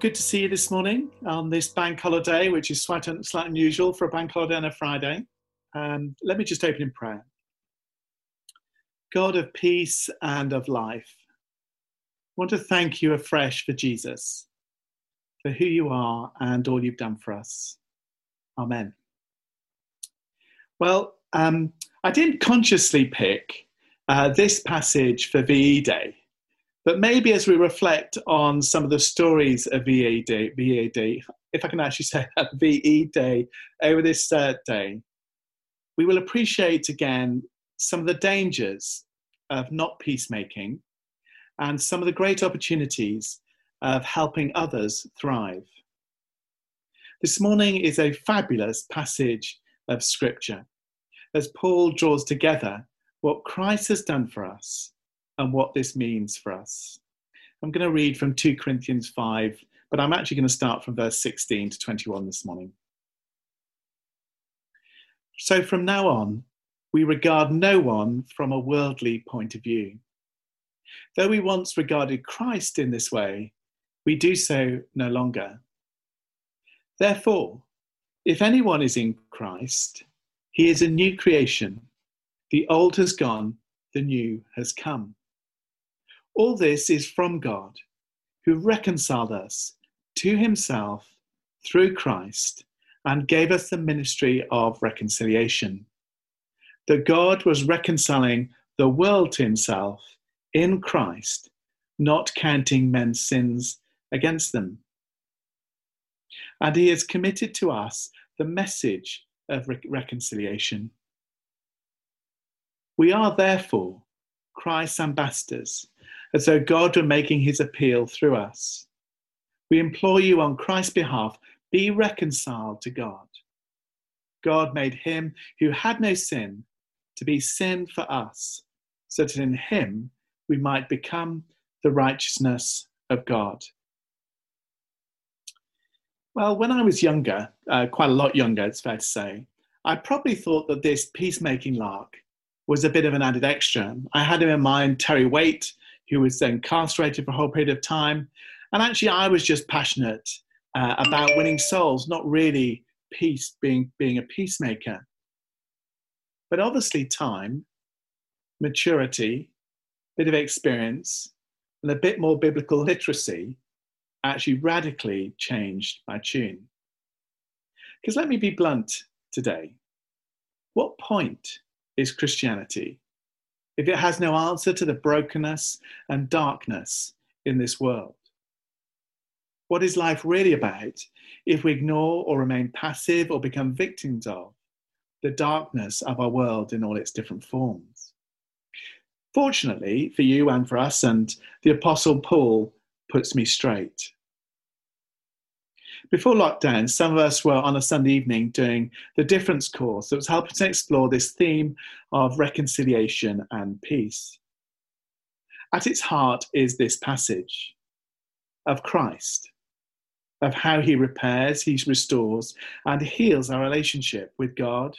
good to see you this morning on this bank holiday, which is slightly, unusual for a bank holiday on a Friday. Um, let me just open in prayer. God of peace and of life, I want to thank you afresh for Jesus, for who you are and all you've done for us. Amen. Well, um, I didn't consciously pick uh, this passage for VE Day but maybe as we reflect on some of the stories of VA Day, VA Day if I can actually say that, VE Day, over this third day, we will appreciate again some of the dangers of not peacemaking and some of the great opportunities of helping others thrive. This morning is a fabulous passage of Scripture as Paul draws together what Christ has done for us and what this means for us. I'm going to read from 2 Corinthians 5, but I'm actually going to start from verse 16 to 21 this morning. So from now on, we regard no one from a worldly point of view. Though we once regarded Christ in this way, we do so no longer. Therefore, if anyone is in Christ, he is a new creation. The old has gone, the new has come. All this is from God, who reconciled us to himself through Christ and gave us the ministry of reconciliation. That God was reconciling the world to himself in Christ, not counting men's sins against them. And he has committed to us the message of re- reconciliation. We are therefore Christ's ambassadors as though God were making his appeal through us. We implore you on Christ's behalf be reconciled to God. God made him who had no sin to be sin for us, so that in him we might become the righteousness of God. Well, when I was younger, uh, quite a lot younger, it's fair to say, I probably thought that this peacemaking lark was a bit of an added extra. I had in mind Terry Waite who was then incarcerated for a whole period of time. And actually, I was just passionate uh, about winning souls, not really peace, being, being a peacemaker. But obviously, time, maturity, a bit of experience, and a bit more biblical literacy actually radically changed my tune. Because let me be blunt today. What point is Christianity if it has no answer to the brokenness and darkness in this world? What is life really about if we ignore or remain passive or become victims of the darkness of our world in all its different forms? Fortunately for you and for us, and the Apostle Paul puts me straight. Before lockdown, some of us were on a Sunday evening doing the Difference course that was helping to explore this theme of reconciliation and peace. At its heart is this passage of Christ, of how he repairs, he restores, and heals our relationship with God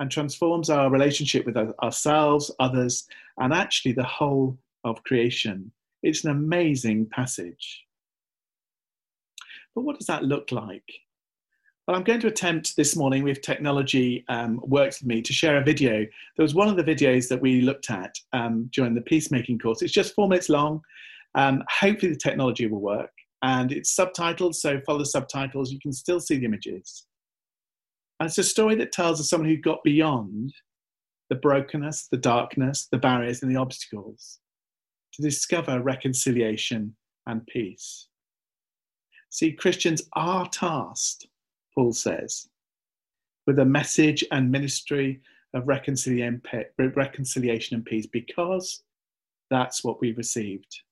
and transforms our relationship with ourselves, others, and actually the whole of creation. It's an amazing passage. But what does that look like? Well, I'm going to attempt this morning, with technology um, works with me, to share a video. There was one of the videos that we looked at um, during the peacemaking course. It's just four minutes long. Um, hopefully, the technology will work. And it's subtitled, so follow the subtitles. You can still see the images. And it's a story that tells of someone who got beyond the brokenness, the darkness, the barriers, and the obstacles to discover reconciliation and peace. See, Christians are tasked, Paul says, with a message and ministry of reconciliation and peace because that's what we received.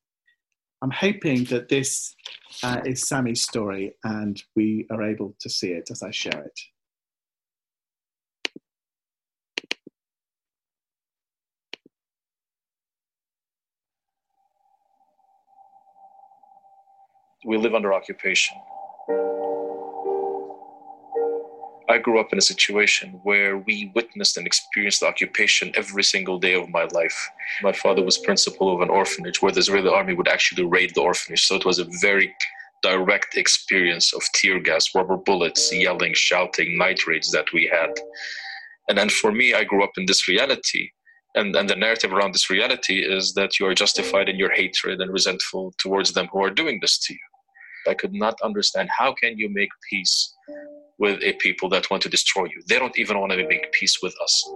I'm hoping that this uh, is Sami's story and we are able to see it as I share it. We live under occupation. I grew up in a situation where we witnessed and experienced the occupation every single day of my life. My father was principal of an orphanage where the Israeli army would actually raid the orphanage. So it was a very direct experience of tear gas, rubber bullets, yelling, shouting, night raids that we had. And then for me, I grew up in this reality. And, and the narrative around this reality is that you are justified in your hatred and resentful towards them who are doing this to you. I could not understand how can you make peace with a people that want to destroy you? They don't even want to make peace with us.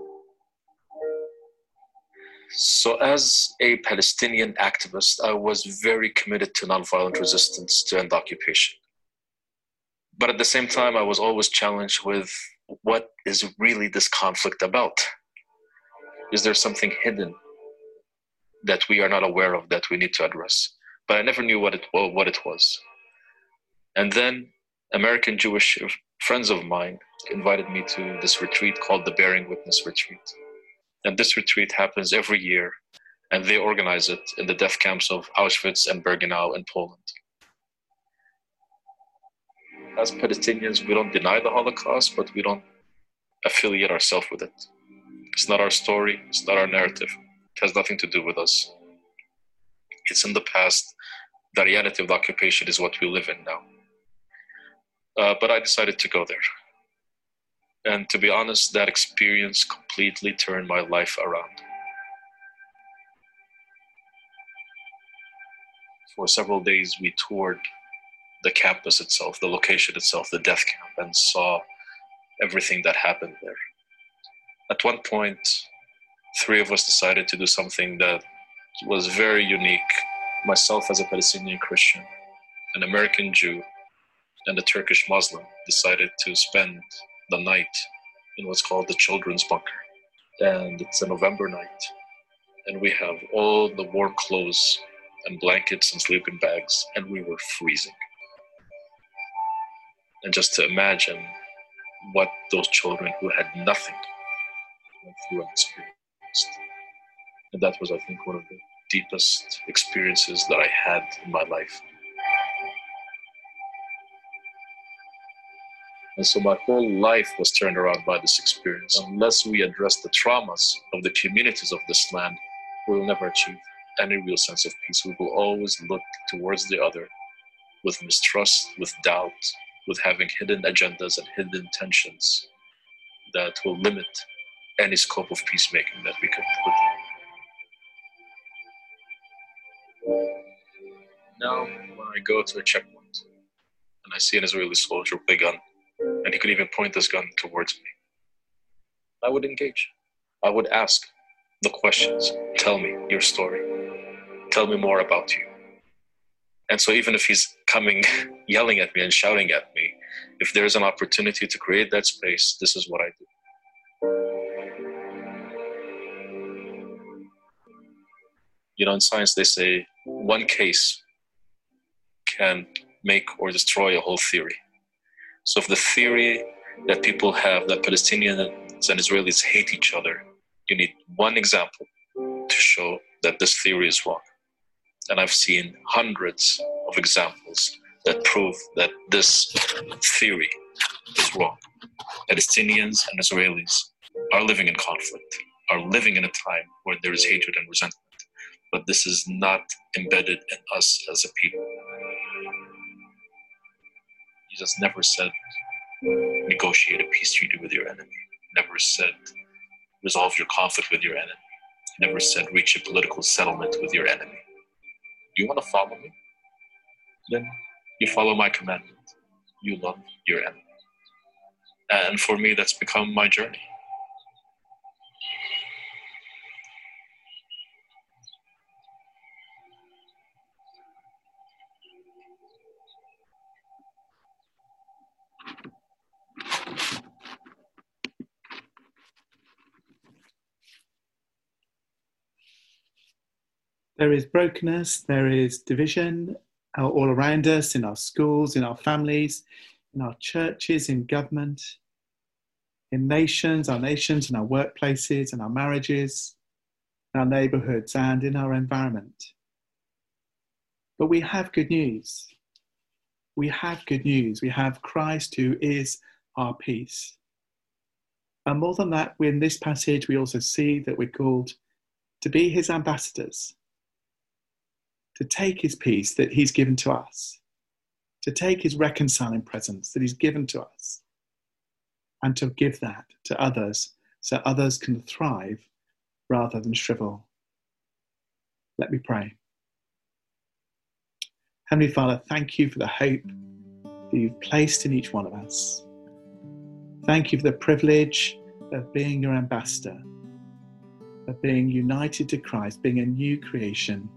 So, as a Palestinian activist, I was very committed to nonviolent resistance to end occupation. But at the same time, I was always challenged with what is really this conflict about? Is there something hidden that we are not aware of that we need to address? But I never knew what it, what it was. And then American Jewish friends of mine invited me to this retreat called the Bearing Witness Retreat. And this retreat happens every year, and they organize it in the death camps of Auschwitz and Birkenau in Poland. As Palestinians, we don't deny the Holocaust, but we don't affiliate ourselves with it. It's not our story, it's not our narrative. It has nothing to do with us. It's in the past. The reality of the occupation is what we live in now. Uh, but I decided to go there. And to be honest, that experience completely turned my life around. For several days, we toured the campus itself, the location itself, the death camp, and saw everything that happened there. At one point, three of us decided to do something that was very unique. Myself, as a Palestinian Christian, an American Jew, and a Turkish Muslim decided to spend the night in what's called the children's bunker. And it's a November night. And we have all the warm clothes and blankets and sleeping bags, and we were freezing. And just to imagine what those children who had nothing went through and experienced. And that was, I think, one of the deepest experiences that I had in my life. And so my whole life was turned around by this experience. Unless we address the traumas of the communities of this land, we will never achieve any real sense of peace. We will always look towards the other with mistrust, with doubt, with having hidden agendas and hidden tensions that will limit any scope of peacemaking that we could put. Now, when I go to a checkpoint and I see an Israeli soldier with a gun, and he could even point this gun towards me. I would engage. I would ask the questions. Tell me your story. Tell me more about you. And so, even if he's coming, yelling at me and shouting at me, if there's an opportunity to create that space, this is what I do. You know, in science, they say one case can make or destroy a whole theory. So if the theory that people have that Palestinians and Israelis hate each other, you need one example to show that this theory is wrong. And I've seen hundreds of examples that prove that this theory is wrong. Palestinians and Israelis are living in conflict, are living in a time where there is hatred and resentment. But this is not embedded in us as a people. Jesus never said negotiate a peace treaty with your enemy. Never said resolve your conflict with your enemy. Never said reach a political settlement with your enemy. Do you want to follow me? Then you follow my commandment. You love your enemy. And for me, that's become my journey. There is brokenness, there is division uh, all around us, in our schools, in our families, in our churches, in government, in nations, our nations, in our workplaces, in our marriages, in our neighborhoods, and in our environment. But we have good news. We have good news. We have Christ who is our peace. And more than that, in this passage, we also see that we're called to be his ambassadors to take his peace that he's given to us, to take his reconciling presence that he's given to us and to give that to others so others can thrive rather than shrivel. Let me pray. Heavenly Father, thank you for the hope that you've placed in each one of us. Thank you for the privilege of being your ambassador, of being united to Christ, being a new creation.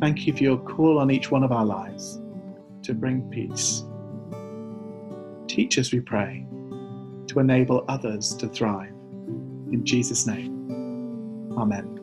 Thank you for your call on each one of our lives to bring peace. Teach us, we pray, to enable others to thrive. In Jesus' name, Amen.